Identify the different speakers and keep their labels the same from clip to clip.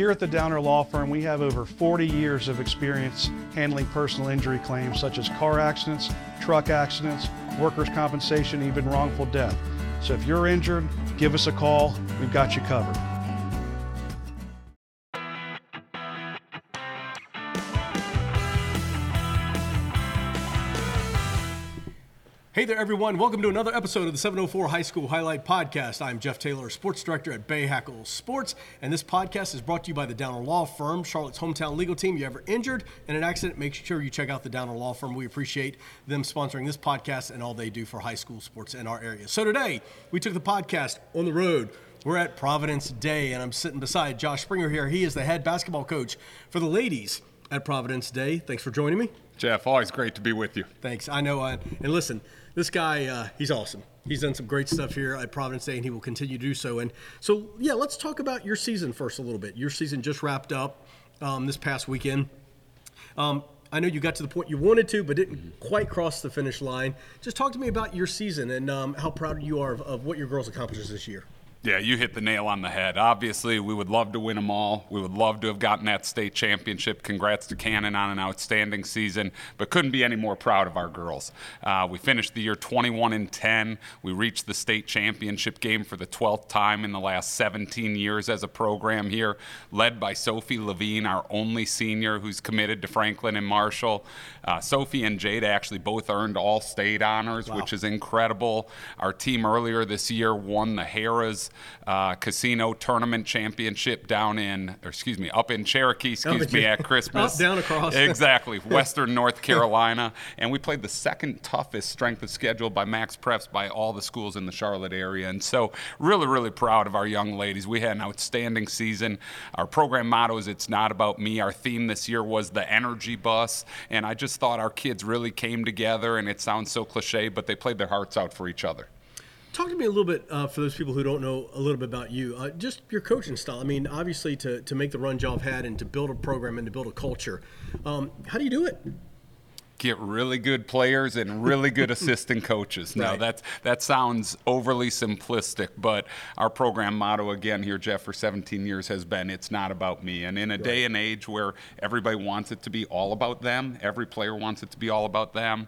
Speaker 1: Here at the Downer Law Firm, we have over 40 years of experience handling personal injury claims such as car accidents, truck accidents, workers' compensation, even wrongful death. So if you're injured, give us a call. We've got you covered.
Speaker 2: Hey there, everyone. Welcome to another episode of the 704 High School Highlight Podcast. I'm Jeff Taylor, Sports Director at Bahakel Sports, and this podcast is brought to you by the Downer Law Firm, Charlotte's hometown legal team. You ever injured in an accident, make sure you check out the Downer Law Firm. We appreciate them sponsoring this podcast and all they do for high school sports in our area. So today, we took the podcast on the road. We're at Providence Day, and I'm sitting beside Josh Springer here. He is the head basketball coach for the ladies at Providence Day. Thanks for joining me.
Speaker 3: Jeff, always great to be with you.
Speaker 2: Thanks. I know. Uh, and listen, this guy, uh, he's awesome. He's done some great stuff here at Providence Day, and he will continue to do so. And so, yeah, let's talk about your season first a little bit. Your season just wrapped up um, this past weekend. Um, I know you got to the point you wanted to, but didn't quite cross the finish line. Just talk to me about your season and um, how proud you are of, of what your girls accomplished this year.
Speaker 3: Yeah, you hit the nail on the head. Obviously, we would love to win them all. We would love to have gotten that state championship. Congrats to Cannon on an outstanding season, but couldn't be any more proud of our girls. Uh, we finished the year 21 and 10. We reached the state championship game for the 12th time in the last 17 years as a program here, led by Sophie Levine, our only senior who's committed to Franklin and Marshall. Uh, Sophie and Jade actually both earned all state honors,
Speaker 2: Wow.
Speaker 3: which is incredible. Our team earlier this year won the Uh, Casino Tournament Championship down in, or excuse me, up in Cherokee, excuse
Speaker 2: in
Speaker 3: me, at Christmas.
Speaker 2: Up, down, across.
Speaker 3: Exactly, Western North Carolina. And we played the second toughest strength of schedule by MaxPreps by all the schools in the Charlotte area. And so, really, really proud of our young ladies. We had an outstanding season. Our program motto is It's Not About Me. Our theme this year was the energy bus. And I just thought our kids really came together, and it sounds so cliche, but they played their hearts out for each other.
Speaker 2: Talk to me a little bit uh, for those people who don't know a little bit about you. Uh, just your coaching style. I mean, obviously, to, to make the run have had and to build a program and to build a culture. Um, how do you do it?
Speaker 3: get really good players and really good assistant coaches. Now
Speaker 2: Right.
Speaker 3: that that sounds overly simplistic, but our program motto again here, Jeff, for 17 years has been "It's not about me." And in a day and age where everybody wants it to be all about them, every player wants it to be all about them.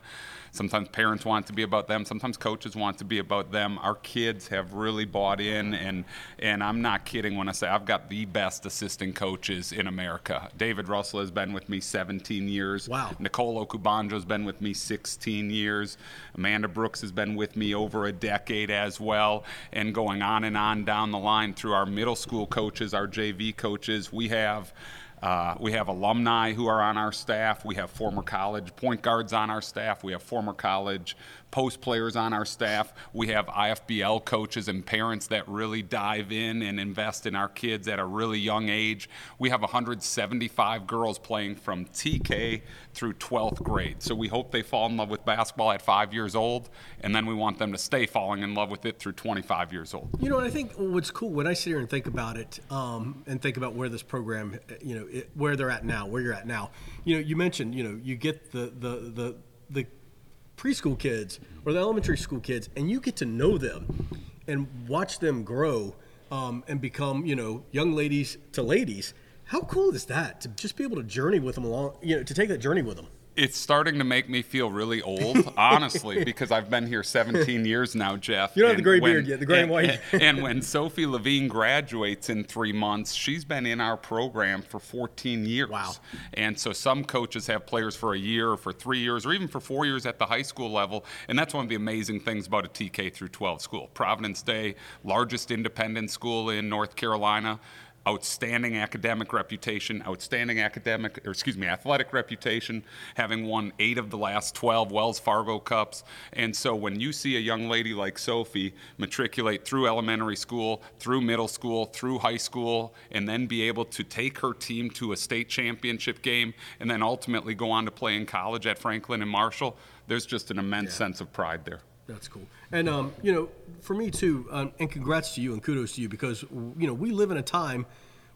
Speaker 3: Sometimes parents want to be about them. Sometimes coaches want to be about them. Our kids have really bought in, and and I'm not kidding when I say I've got the best assistant coaches in America. David Russell has been with me 17 years.
Speaker 2: Wow.
Speaker 3: Nicole Okubanjo's been with me 16 years. Amanda Brooks has been with me over a decade as well. And going on and on down the line through our middle school coaches, our JV coaches, we have. Uh, we have alumni who are on our staff. We have former college point guards on our staff. We have former college post players on our staff. We have IFBL coaches and parents that really dive in and invest in our kids at a really young age. We have 175 girls playing from TK through 12th grade. So we hope they fall in love with basketball at five years old, and then we want them to stay falling in love with it through 25 years old.
Speaker 2: You know, I think what's cool when I sit here and think about it, um, and think about where this program, uh, you know, it, where they're at now, where you're at now. You know, you mentioned, you know, you get the the the the preschool kids or the elementary school kids, and you get to know them and watch them grow um, and become, you know, young ladies to ladies. How cool is that to just be able to journey with them along, you know, to take that journey with them?
Speaker 3: It's starting to make me feel really old, honestly, because I've been here 17 years now, Jeff.
Speaker 2: You don't have the gray
Speaker 3: when-
Speaker 2: beard yet, the gray and white.
Speaker 3: and when Sophie Levine graduates in three months, she's been in our program for 14 years.
Speaker 2: Wow.
Speaker 3: And so some coaches have players for a year, or for three years, or even for four years at the high school level. And that's one of the amazing things about a TK through 12 school. Providence Day, largest independent school in North Carolina outstanding academic reputation, outstanding academic, or excuse me, athletic reputation, having won eight of the last 12 Wells Fargo Cups. And so when you see a young lady like Sophie matriculate through elementary school, through middle school, through high school, and then be able to take her team to a state championship game, and then ultimately go on to play in college at Franklin and Marshall, there's just an immense sense of pride there.
Speaker 2: That's cool. And um, you know, for me too, um, and congrats to you and kudos to you because you know we live in a time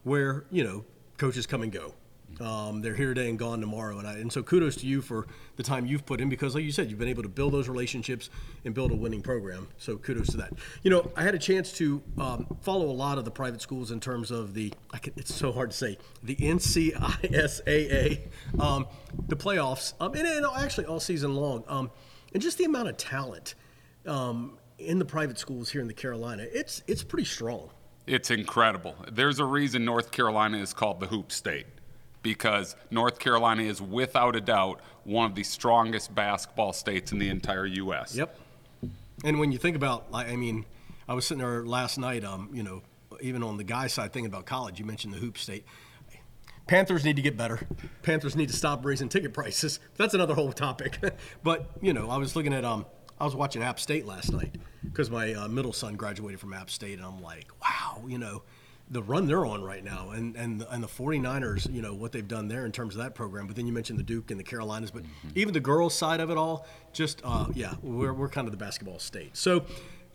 Speaker 2: where you know coaches come and go. Um, they're here today and gone tomorrow, and I, and so kudos to you for the time you've put in because, like you said, you've been able to build those relationships and build a winning program. So kudos to that. You know, I had a chance to um, follow a lot of the private schools in terms of the can, it's so hard to say the NCISAA, um, the playoffs, um, and, and, actually all season long, um, and just the amount of talent um, in the private schools here in the Carolina. It's it's pretty strong.
Speaker 3: It's incredible. There's a reason North Carolina is called the Hoop State because North Carolina is without a doubt one of the strongest basketball states in the entire U.S.
Speaker 2: Yep. And when you think about, I mean, I was sitting there last night, um, you know, even on the guy side thinking about college. You mentioned the Hoop State. Panthers need to get better. Panthers need to stop raising ticket prices. That's another whole topic. but you know, I was looking at um, I was watching App State last night because my uh, middle son graduated from App State, and I'm like, wow, you know, the run they're on right now, and and and the 49ers, you know, what they've done there in terms of that program. But then you mentioned the Duke and the Carolinas, but mm-hmm. even the girls' side of it all, just uh, yeah, we're we're kind of the basketball state. So.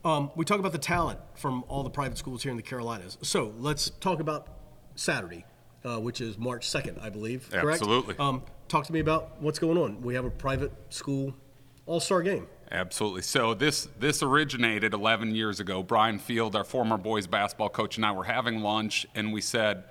Speaker 2: Um, we talk about the talent from all the private schools here in the Carolinas. So let's talk about Saturday, uh, which is March 2nd, I believe.
Speaker 3: Correct? Absolutely.
Speaker 2: Um, talk to me about what's going on. We have a private school all star game.
Speaker 3: Absolutely. So this this originated 11 years ago. Brian Field, our former boys basketball coach, and I were having lunch, and we said,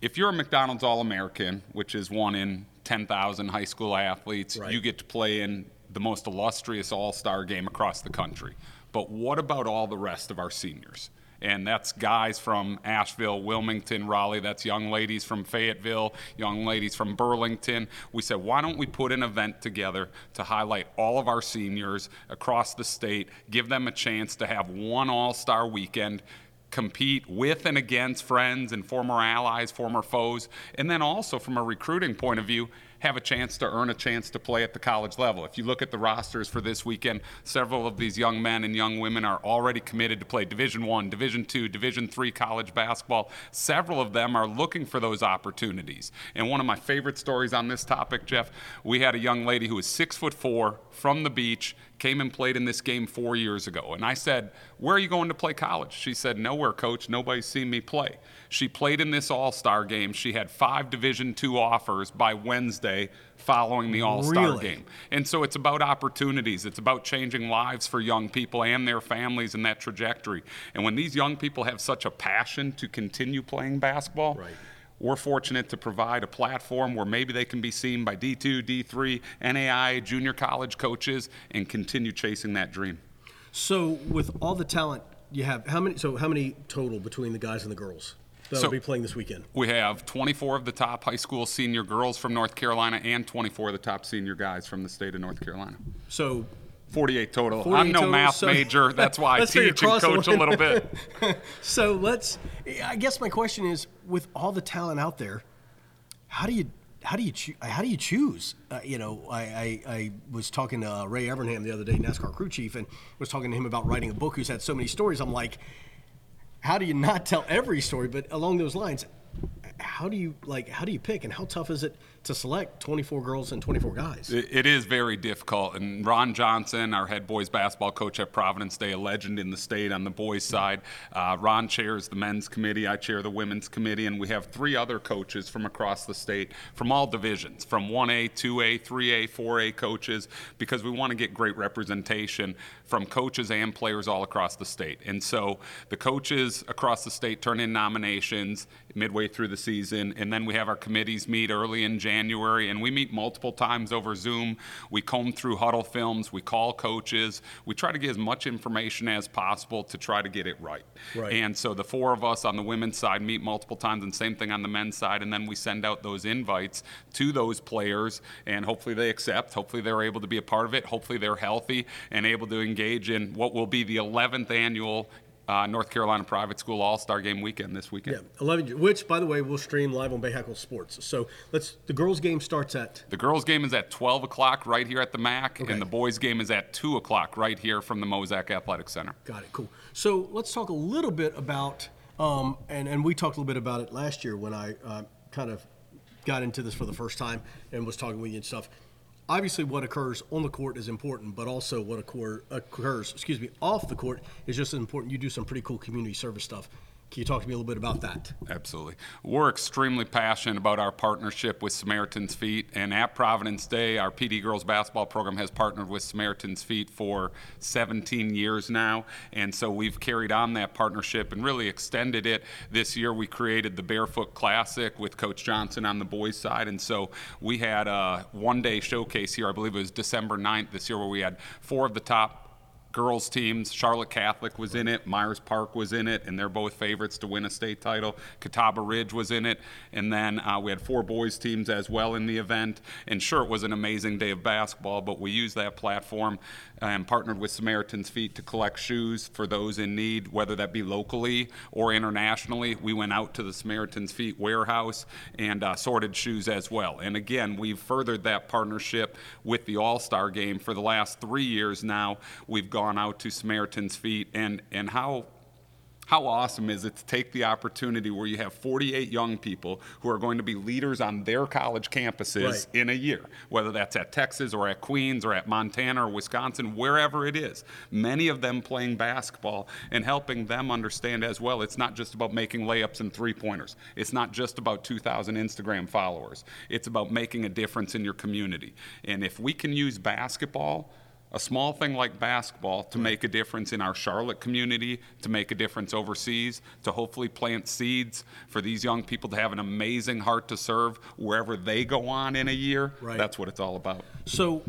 Speaker 3: if you're a McDonald's All-American, which is one in 10,000 high school athletes, right. you get to play in the most illustrious All-Star game across the country. But what about all the rest of our seniors? And that's guys from Asheville, Wilmington, Raleigh. That's young ladies from Fayetteville, young ladies from Burlington. We said, why don't we put an event together to highlight all of our seniors across the state, give them a chance to have one all star weekend compete with and against friends and former allies, former foes, and then also from a recruiting point of view, have a chance to earn a chance to play at the college level. If you look at the rosters for this weekend, several of these young men and young women are already committed to play Division One, Division Two, Division Three college basketball. Several of them are looking for those opportunities. And one of my favorite stories on this topic, Jeff, we had a young lady who was six foot four from the beach came and played in this game four years ago. And I said, Where are you going to play college? She said, Nowhere, coach. Nobody's seen me play. She played in this All Star game. She had five Division two offers by Wednesday following the All Star
Speaker 2: really?
Speaker 3: game. And so it's about opportunities. It's about changing lives for young people and their families in that trajectory. And when these young people have such a passion to continue playing basketball,
Speaker 2: right
Speaker 3: we're fortunate to provide a platform where maybe they can be seen by D2, D3, NAI, junior college coaches, and continue chasing that dream.
Speaker 2: So, with all the talent you have, how many? So, how many total between the guys and the girls? That'll so be playing this weekend.
Speaker 3: We have 24 of the top high school senior girls from North Carolina and 24 of the top senior guys from the state of North Carolina.
Speaker 2: So
Speaker 3: 48 total. 48 I'm no total, math so major. That's why I teach and coach a little bit.
Speaker 2: so let's. I guess my question is, with all the talent out there, how do you how do you choo- how do you choose? Uh, you know, I, I, I, was talking to uh, Ray Evernham the other day, NASCAR crew chief, and was talking to him about writing a book who's had so many stories. I'm like, how do you not tell every story? But along those lines, how do you like how do you pick and how tough is it to select 24 girls and 24 guys?
Speaker 3: It is very difficult and ron johnson our head boys basketball coach at providence day a legend in the state on the boys side. Uh, ron chairs the men's committee i chair the women's committee and we have three other coaches from across the state from all divisions from 1a 2a 3a 4a coaches because we want to get great representation from coaches and players all across the state. And so the coaches across the state turn in nominations midway through the season. And then we have our committees meet early in January, and we meet multiple times over Zoom. We comb through Hudl films, we call coaches, we try to get as much information as possible to try to get it right.
Speaker 2: right.
Speaker 3: And so the four of us on the women's side meet multiple times, and same thing on the men's side. And then we send out those invites to those players, and hopefully they accept. Hopefully they're able to be a part of it. Hopefully they're healthy and able to engage in what will be the 11th annual uh, North Carolina Private School All Star Game weekend this weekend.
Speaker 2: Yeah, 11, which by the way we'll stream live on Bahakel Sports. So let's. The girls' game starts at.
Speaker 3: The girls' game is at 12 o'clock right here at the MAC, okay. and the boys' game is at 2 o'clock right here from the Mozak Athletic Center.
Speaker 2: Got it. Cool. So let's talk a little bit about, um, and and we talked a little bit about it last year when I uh, kind of got into this for the first time and was talking with you and stuff obviously what occurs on the court is important, but also what occurs, excuse me, off the court is just as important. You do some pretty cool community service stuff. Can you talk to me a little bit about that?
Speaker 3: Absolutely. We're extremely passionate about our partnership with Samaritan's Feet. And at Providence Day, our PD girls basketball program has partnered with Samaritan's Feet for 17 years now. And so we've carried on that partnership and really extended it. This year, we created the Barefoot Classic with Coach Johnson on the boys' side. And so we had a one day showcase here, I believe it was December 9th this year, where we had four of the top girls teams. Charlotte Catholic was in it, Myers Park was in it, and they're both favorites to win a state title. Catawba Ridge was in it, and then uh, we had four boys teams as well in the event. And sure, it was an amazing day of basketball, but we used that platform and partnered with Samaritan's Feet to collect shoes for those in need, whether that be locally or internationally. We went out to the Samaritan's Feet warehouse and uh, sorted shoes as well. And again, we've furthered that partnership with the All Star game for the last three years now. We've gone gone out to Samaritan's Feet and, and how how awesome is it to take the opportunity where you have 48 young people who are going to be leaders on their college campuses right. in a year, whether that's at Texas or at Queens or at Montana or Wisconsin, wherever it is. Many of them playing basketball and helping them understand as well it's not just about making layups and three pointers, it's not just about 2,000 Instagram followers, it's about making a difference in your community. And if we can use basketball, a small thing like basketball to make a difference in our Charlotte community, to make a difference overseas, to hopefully plant seeds for these young people to have an amazing heart to serve wherever they go on in a year. Right. That's what it's all about.
Speaker 2: So,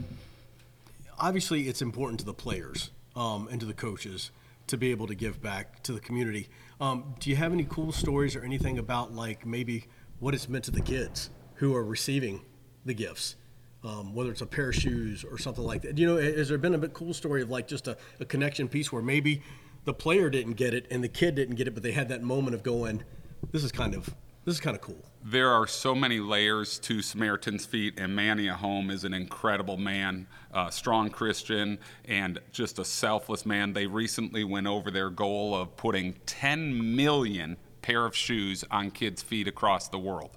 Speaker 2: obviously, it's important to the players um, and to the coaches to be able to give back to the community. Um, do you have any cool stories or anything about, like, maybe what it's meant to the kids who are receiving the gifts? Um, whether it's a pair of shoes or something like that. You know, has there been a bit cool story of like just a, a connection piece where maybe the player didn't get it and the kid didn't get it, but they had that moment of going, "This is kind of this is kind of cool."
Speaker 3: There are so many layers to Samaritan's Feet, and Manny Ohonme is an incredible man, a strong Christian, and just a selfless man. They recently went over their goal of putting 10 million pair of shoes on kids' feet across the world.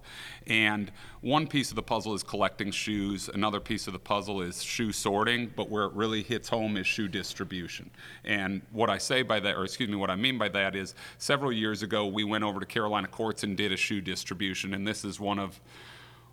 Speaker 3: And one piece of the puzzle is collecting shoes, another piece of the puzzle is shoe sorting, but where it really hits home is shoe distribution. And what I say by that, or excuse me, what I mean by that is several years ago we went over to Carolina Courts and did a shoe distribution, and this is one of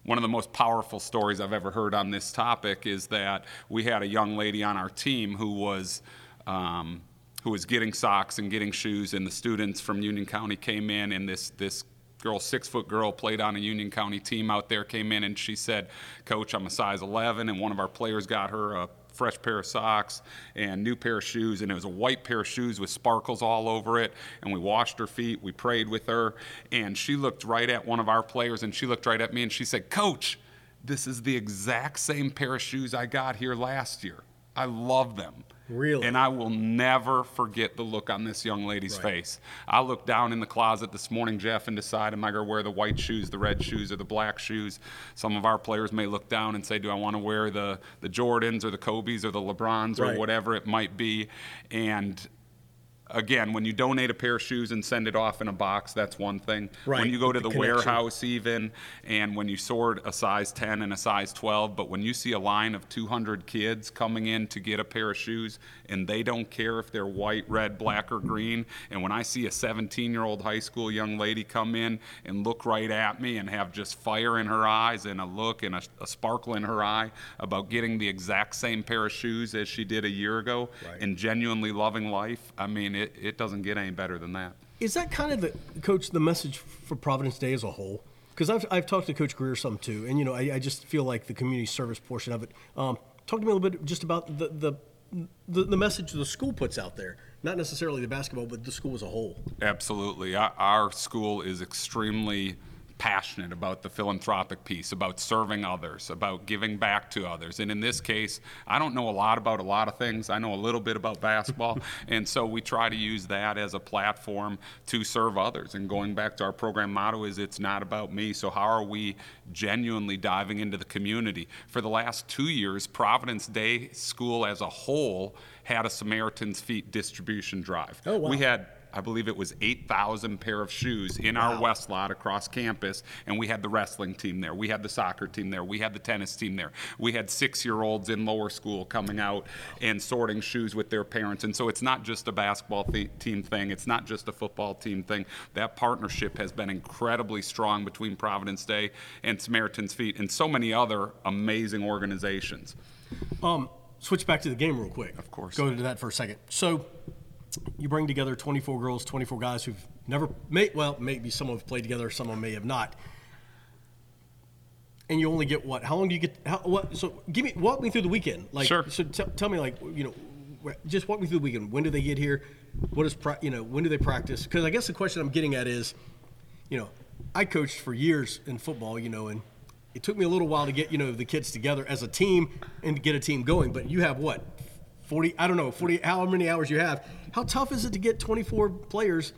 Speaker 3: one of the most powerful stories I've ever heard on this topic is that we had a young lady on our team who was um, who was getting socks and getting shoes, and the students from Union County came in, and this this girl, six foot girl, played on a Union County team out there, came in, and she said, "Coach, I'm a size 11," and one of our players got her a fresh pair of socks and new pair of shoes and it was a white pair of shoes with sparkles all over it and we washed her feet we prayed with her and she looked right at one of our players and she looked right at me and she said coach this is the exact same pair of shoes i got here last year i love them
Speaker 2: Really?
Speaker 3: And I will never forget the look on this young lady's right. face. I looked down in the closet this morning, Jeff, and decide am I going to wear the white shoes, the red shoes, or the black shoes? Some of our players may look down and say, do I want to wear the, the Jordans or the Kobe's or the LeBrons or whatever it might be? And again, when you donate a pair of shoes and send it off in a box, that's one thing.
Speaker 2: Right.
Speaker 3: When you go to the, the warehouse, even, and when you sort a size 10 and a size 12, but when you see a line of 200 kids coming in to get a pair of shoes and they don't care if they're white, red, black, or green, and when I see a 17 year old high school young lady come in and look right at me and have just fire in her eyes and a look and a, a sparkle in her eye about getting the exact same pair of shoes as she did a year ago right. and genuinely loving life, I mean, it, it doesn't get any better than that.
Speaker 2: Is that kind of the coach the message for Providence Day as a whole? Because I've, I've talked to Coach Greer some too, and you know I, I just feel like the community service portion of it. Um, talk to me a little bit just about the, the the, the message the school puts out there, not necessarily the basketball, but the school as a whole.
Speaker 3: Absolutely, our, our school is extremely passionate about the philanthropic piece, about serving others, about giving back to others. And in this case, I don't know a lot about a lot of things. I know a little bit about basketball. and so we try to use that as a platform to serve others. And going back to our program motto is it's not about me. So how are we genuinely diving into the community? For the last two years, Providence Day School as a whole had a Samaritan's Feet distribution drive.
Speaker 2: Oh, wow.
Speaker 3: We had I believe it was 8,000 pair of shoes in our west lot across campus, and we had the wrestling team there, we had the soccer team there, we had the tennis team there, we had six-year-olds in lower school coming out and sorting shoes with their parents, and so it's not just a basketball th- team thing, it's not just a football team thing. That partnership has been incredibly strong between Providence Day and Samaritan's Feet and so many other amazing organizations.
Speaker 2: Um, switch back to the game real quick.
Speaker 3: Of course.
Speaker 2: Go into that for a second. So, you bring together 24 girls, 24 guys who've never, may, well, maybe some have played together, some of them may have not. And you only get what? How long do you get? How, what? So, give me walk me through the weekend. Like,
Speaker 3: Sure.
Speaker 2: So, t- tell me, like, you know, just walk me through the weekend. When do they get here? What is, pra- you know, when do they practice? Because I guess the question I'm getting at is, you know, I coached for years in football, you know, and it took me a little while to get, you know, the kids together as a team and to get a team going. But you have what, 40, I don't know, 40, how many hours you have. How tough is it to get 24 players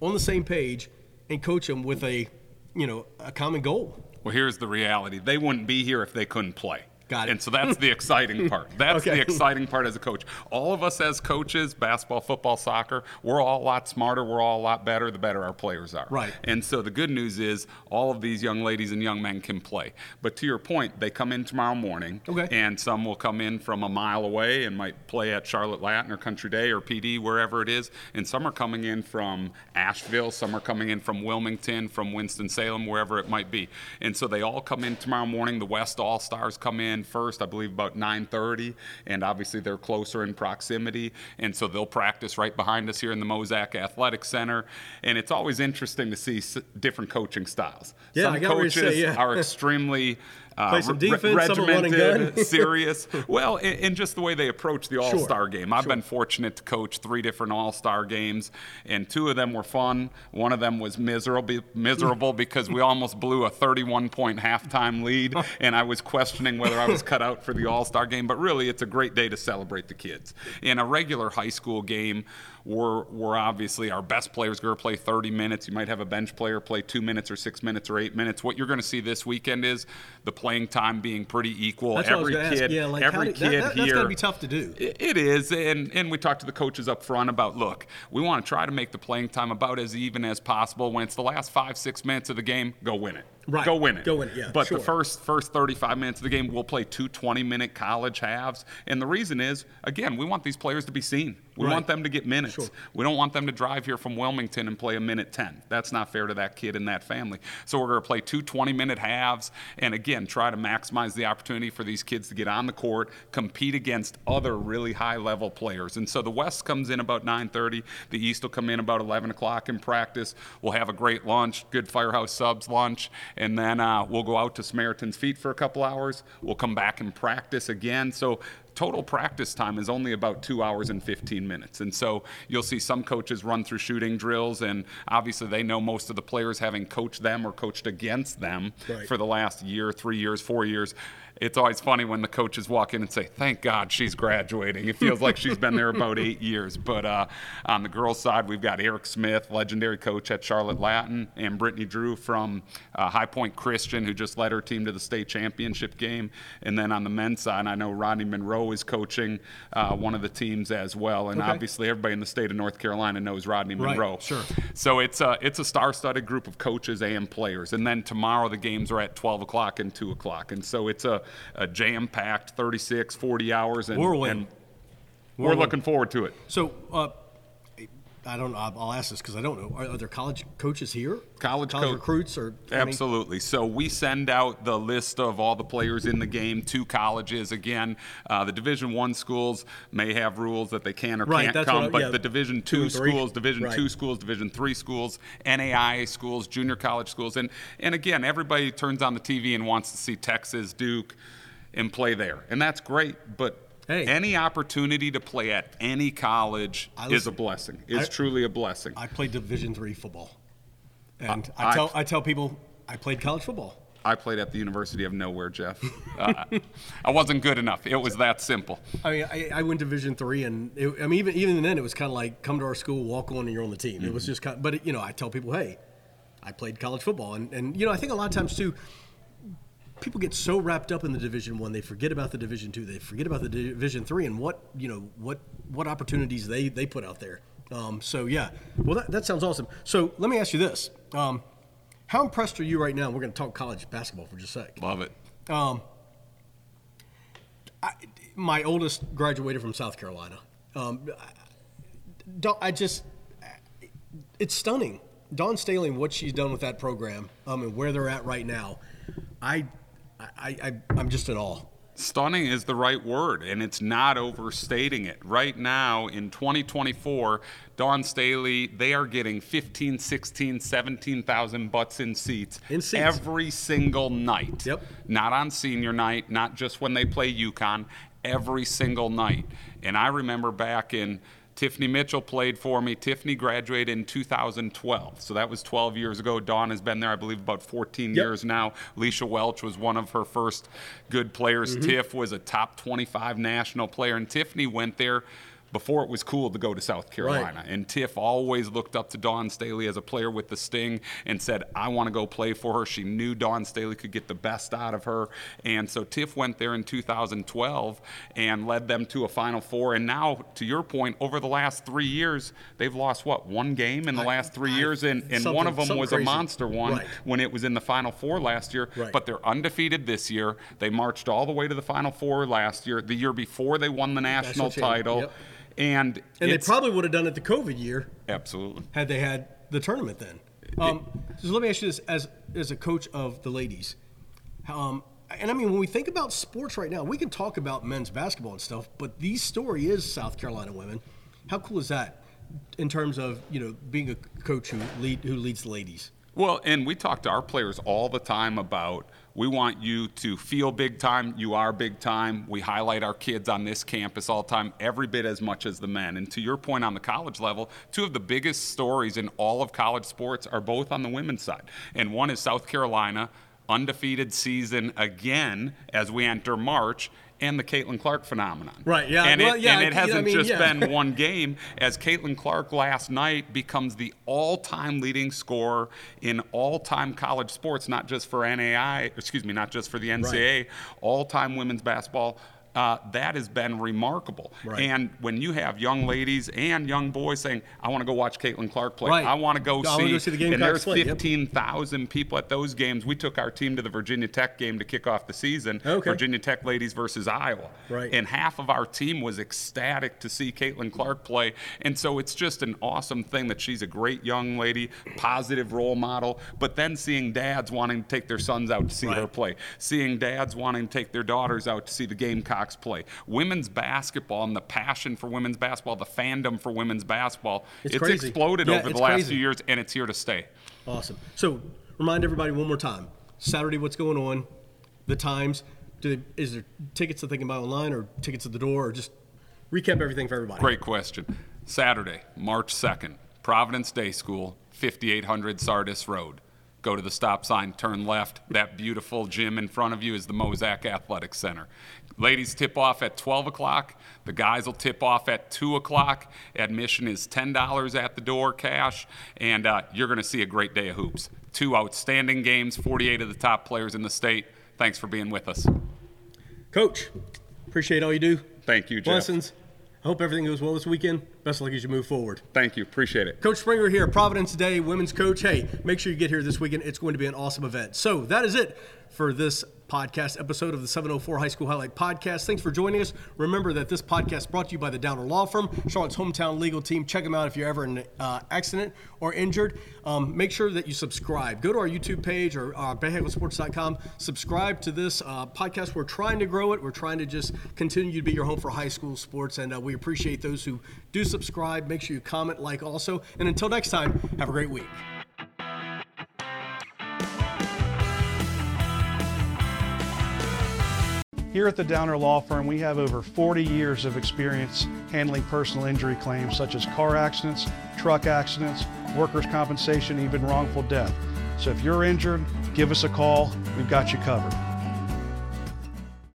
Speaker 2: on the same page and coach them with a, you know, a common goal?
Speaker 3: Well, here's the reality. They wouldn't be here if they couldn't play.
Speaker 2: Got it.
Speaker 3: And so that's the exciting part. That's
Speaker 2: Okay.
Speaker 3: the exciting part as a coach. All of us as coaches, basketball, football, soccer, we're all a lot smarter. We're all a lot better the better our players are.
Speaker 2: Right.
Speaker 3: And so the good news is all of these young ladies and young men can play. But to your point, they come in tomorrow morning.
Speaker 2: Okay.
Speaker 3: And some will come in from a mile away and might play at Charlotte Latin or Country Day or PD, wherever it is. And some are coming in from Asheville. Some are coming in from Wilmington, from Winston-Salem, wherever it might be. And so they all come in tomorrow morning. The West All-Stars come in first, I believe about 9:30, and obviously they're closer in proximity. And so they'll practice right behind us here in the Mozak Athletic Center. And it's always interesting to see s- different coaching styles.
Speaker 2: Yeah,
Speaker 3: some
Speaker 2: I got what you're
Speaker 3: coaches
Speaker 2: saying, yeah.
Speaker 3: are extremely uh,
Speaker 2: Play some defense, some are
Speaker 3: regimented, serious. Well, and, and just the way they approach the All Star game. I've been fortunate to coach three different All Star games, and two of them were fun. One of them was miserable, miserable because we almost blew a 31 point halftime lead, and I was questioning whether I was cut out for the All Star game. But really, it's a great day to celebrate the kids. In a regular high school game, we're, we're obviously our best players going to play 30 minutes. You might have a bench player play two minutes or six minutes or eight minutes. What you're going to see this weekend is the playing time being pretty equal.
Speaker 2: That's what I was
Speaker 3: every kid,
Speaker 2: Yeah, like,
Speaker 3: every
Speaker 2: do- that-
Speaker 3: kid
Speaker 2: that-
Speaker 3: here.
Speaker 2: that's gotta be tough to do.
Speaker 3: It is, and and we talked to the coaches up front about look, we want to try to make the playing time about as even as possible. When it's the last five six minutes of the game, go win it.
Speaker 2: Right.
Speaker 3: Go win it.
Speaker 2: Go win it, yeah,
Speaker 3: But
Speaker 2: sure.
Speaker 3: the first first 35 minutes of the game, we'll play two 20 minute college halves, and the reason is again, we want these players to be seen. We
Speaker 2: Right.
Speaker 3: want them to get minutes.
Speaker 2: Sure.
Speaker 3: We don't want them to drive here from Wilmington and play a minute 10. That's not fair to that kid and that family. So we're going to play two 20 minute halves and again, try to maximize the opportunity for these kids to get on the court, compete against other really high level players. And so the West comes in about 9:30. The East will come in about 11 o'clock in practice. We'll have a great lunch, good Firehouse Subs lunch, and then uh, we'll go out to Samaritan's Feet for a couple hours. We'll come back and practice again. So total practice time is only about two hours and 15 minutes. And so you'll see some coaches run through shooting drills, and obviously they know most of the players having coached them or coached against them
Speaker 2: Right.
Speaker 3: for the last year, three years, four years. It's always funny when the coaches walk in and say, Thank God she's graduating. It feels like she's been there about eight years. But uh, on the girls' side, we've got Eric Smith, legendary coach at Charlotte Latin, and Brittany Drew from uh, High Point Christian, who just led her team to the state championship game. And then on the men's side, I know Rodney Monroe is coaching uh, one of the teams as well. And
Speaker 2: Okay.
Speaker 3: obviously, everybody in the state of North Carolina knows Rodney Monroe.
Speaker 2: Right, sure.
Speaker 3: So it's a, it's a star-studded group of coaches and players. And then tomorrow the games are at 12 o'clock and 2 o'clock. And so it's a, a jam-packed 36, 40 hours. And,
Speaker 2: Whirlwind.
Speaker 3: and we're
Speaker 2: Whirlwind.
Speaker 3: looking forward to it.
Speaker 2: So, uh, I don't know. I'll ask this because I don't know. Are, are there college coaches here?
Speaker 3: College
Speaker 2: college
Speaker 3: co-
Speaker 2: recruits or I mean-
Speaker 3: Absolutely. So we send out the list of all the players in the game to colleges. Again, uh, the Division One schools may have rules that they can or
Speaker 2: Right,
Speaker 3: can't come,
Speaker 2: I-
Speaker 3: but
Speaker 2: yeah,
Speaker 3: the Division
Speaker 2: two
Speaker 3: schools, Division
Speaker 2: Right.
Speaker 3: Two schools, Division Three schools, NAIA schools, junior college schools, and and again, everybody turns on the TV and wants to see Texas, Duke, and play there, and that's great, but.
Speaker 2: Hey.
Speaker 3: Any opportunity to play at any college
Speaker 2: I
Speaker 3: is a blessing. It's
Speaker 2: I-
Speaker 3: truly a blessing.
Speaker 2: I played Division three football, and
Speaker 3: I-
Speaker 2: I, tell I tell people I played college football.
Speaker 3: I played at the University of Nowhere, Jeff. Uh, I wasn't good enough. It was that simple.
Speaker 2: I mean, I, I went Division three, and it, I mean, even even then, it was kind of like come to our school, walk on, and you're on the team. It was
Speaker 3: Mm-hmm.
Speaker 2: just kind. Of, but it, you know, I tell people, hey, I played college football, and and you know, I think a lot of times too, people get so wrapped up in the Division one, they forget about the Division two, they forget about the Division three, and what you know, what what opportunities they they put out there. Um, so yeah, well that, that sounds awesome. So let me ask you this: um, How impressed are you right now? We're going to talk college basketball for just a sec.
Speaker 3: Love it.
Speaker 2: Um, I, my oldest graduated from South Carolina. Um, I, I just, it's stunning. Dawn Staley, what she's done with that program, um, and where they're at right now, I, I, I, I'm just at all.
Speaker 3: Stunning is the right word, and it's not overstating it. Right now in 2024, Dawn Staley, they are getting 15, 16, 17,000 butts in seats,
Speaker 2: In seats.
Speaker 3: every single night.
Speaker 2: Yep.
Speaker 3: Not on senior night, not just when they play UConn, every single night. And I remember back in Tiffany Mitchell played for me. Tiffany graduated in 2012. So that was 12 years ago. Dawn has been there, I believe, about 14
Speaker 2: Yep.
Speaker 3: years now. Aleighsa Welch was one of her first good players.
Speaker 2: Mm-hmm.
Speaker 3: Tiff was a top 25 national player. And Tiffany went there before it was cool to go to South Carolina. And Tiff always looked up to Dawn Staley as a player with the sting and said, I want to go play for her. She knew Dawn Staley could get the best out of her. And so Tiff went there in 2012 and led them to a Final Four. And now, to your point, over the last three years, they've lost what, one game in the last three
Speaker 2: I-
Speaker 3: years? And, and one of them was
Speaker 2: crazy.
Speaker 3: a monster one
Speaker 2: Right.
Speaker 3: when it was in the Final Four last year.
Speaker 2: Right.
Speaker 3: But they're undefeated this year. They marched all the way to the Final Four last year. The year before, they won the national,
Speaker 2: National
Speaker 3: title.
Speaker 2: yep.
Speaker 3: And,
Speaker 2: And they probably would have done it the COVID year
Speaker 3: absolutely.
Speaker 2: had they had the tournament then. Um, so let me ask you this: as as a coach of the ladies, um, and I mean when we think about sports right now, we can talk about men's basketball and stuff, but the story is South Carolina women. How cool is that in terms of you know being a coach who lead who leads the ladies?
Speaker 3: Well, and we talk to our players all the time about we want you to feel big time. You are big time. We highlight our kids on this campus all the time, every bit as much as the men. And to your point on the college level, two of the biggest stories in all of college sports are both on the women's side. And one is South Carolina, undefeated season again as we enter March. And the Caitlin Clark phenomenon.
Speaker 2: Right, yeah,
Speaker 3: And
Speaker 2: well,
Speaker 3: it,
Speaker 2: yeah,
Speaker 3: and it
Speaker 2: I
Speaker 3: hasn't
Speaker 2: mean,
Speaker 3: just
Speaker 2: yeah.
Speaker 3: been one game as Caitlin Clark last night becomes the all-time leading scorer in all-time college sports, not just for NAI, excuse me, not just for the NCAA, all-time women's basketball. Uh, that has been remarkable.
Speaker 2: Right.
Speaker 3: And when you have young ladies and young boys saying, "I want to go watch Caitlin Clark play.
Speaker 2: Right.
Speaker 3: I want to go
Speaker 2: I
Speaker 3: see,"
Speaker 2: go see the
Speaker 3: and
Speaker 2: Gamecocks
Speaker 3: there's
Speaker 2: play, yep.
Speaker 3: 15,000 people at those games. We took our team to the Virginia Tech game to kick off the season.
Speaker 2: Okay.
Speaker 3: Virginia Tech ladies versus Iowa.
Speaker 2: Right.
Speaker 3: And half of our team was ecstatic to see Caitlin Clark play. And so it's just an awesome thing that she's a great young lady, positive role model. But then seeing dads wanting to take their sons out to see her play, seeing dads wanting to take their daughters out to see the Gamecocks play. Women's basketball and the passion for women's basketball, the fandom for women's basketball,
Speaker 2: It's
Speaker 3: it's, exploded
Speaker 2: Yeah,
Speaker 3: over
Speaker 2: it's
Speaker 3: the last
Speaker 2: crazy.
Speaker 3: few years and it's here to stay.
Speaker 2: Awesome. So remind everybody one more time: Saturday, what's going on? The times. Do they, is there tickets that they can buy online, or tickets at the door, or just recap everything for everybody?
Speaker 3: Great question. Saturday, March 2nd, Providence Day School, 5800 Sardis Road. Go to the stop sign, turn left. That beautiful gym in front of you is the Mozak Athletic Center. Ladies tip off at 12 o'clock. The guys will tip off at 2 o'clock. Admission is $10 at the door, cash, and uh, you're going to see a great day of hoops. Two outstanding games, 48 of the top players in the state. Thanks for being with us.
Speaker 2: Coach, appreciate all you do.
Speaker 3: Thank you, Jeff.
Speaker 2: Blessings. I hope everything goes well this weekend. Best of luck as you move forward.
Speaker 3: Thank you. Appreciate it.
Speaker 2: Coach Springer here, Providence Day, women's coach. Hey, make sure you get here this weekend. It's going to be an awesome event. So that is it for this podcast episode of the 704 High School Highlight Podcast. Thanks for joining us. Remember that this podcast brought to you by the Downer Law Firm, Charlotte's hometown legal team. Check them out if you're ever in an uh, accident or injured. Um, make sure that you subscribe. Go to our YouTube page or uh. Subscribe to this uh, podcast. We're trying to grow it. We're trying to just continue to be your home for high school sports, and uh, we appreciate those who do subscribe. Make sure you comment, like also. And until next time, have a great week.
Speaker 1: Here at the Downer Law Firm, we have over 40 years of experience handling personal injury claims such as car accidents, truck accidents, workers' compensation, even wrongful death. So if you're injured, give us a call. We've got you covered.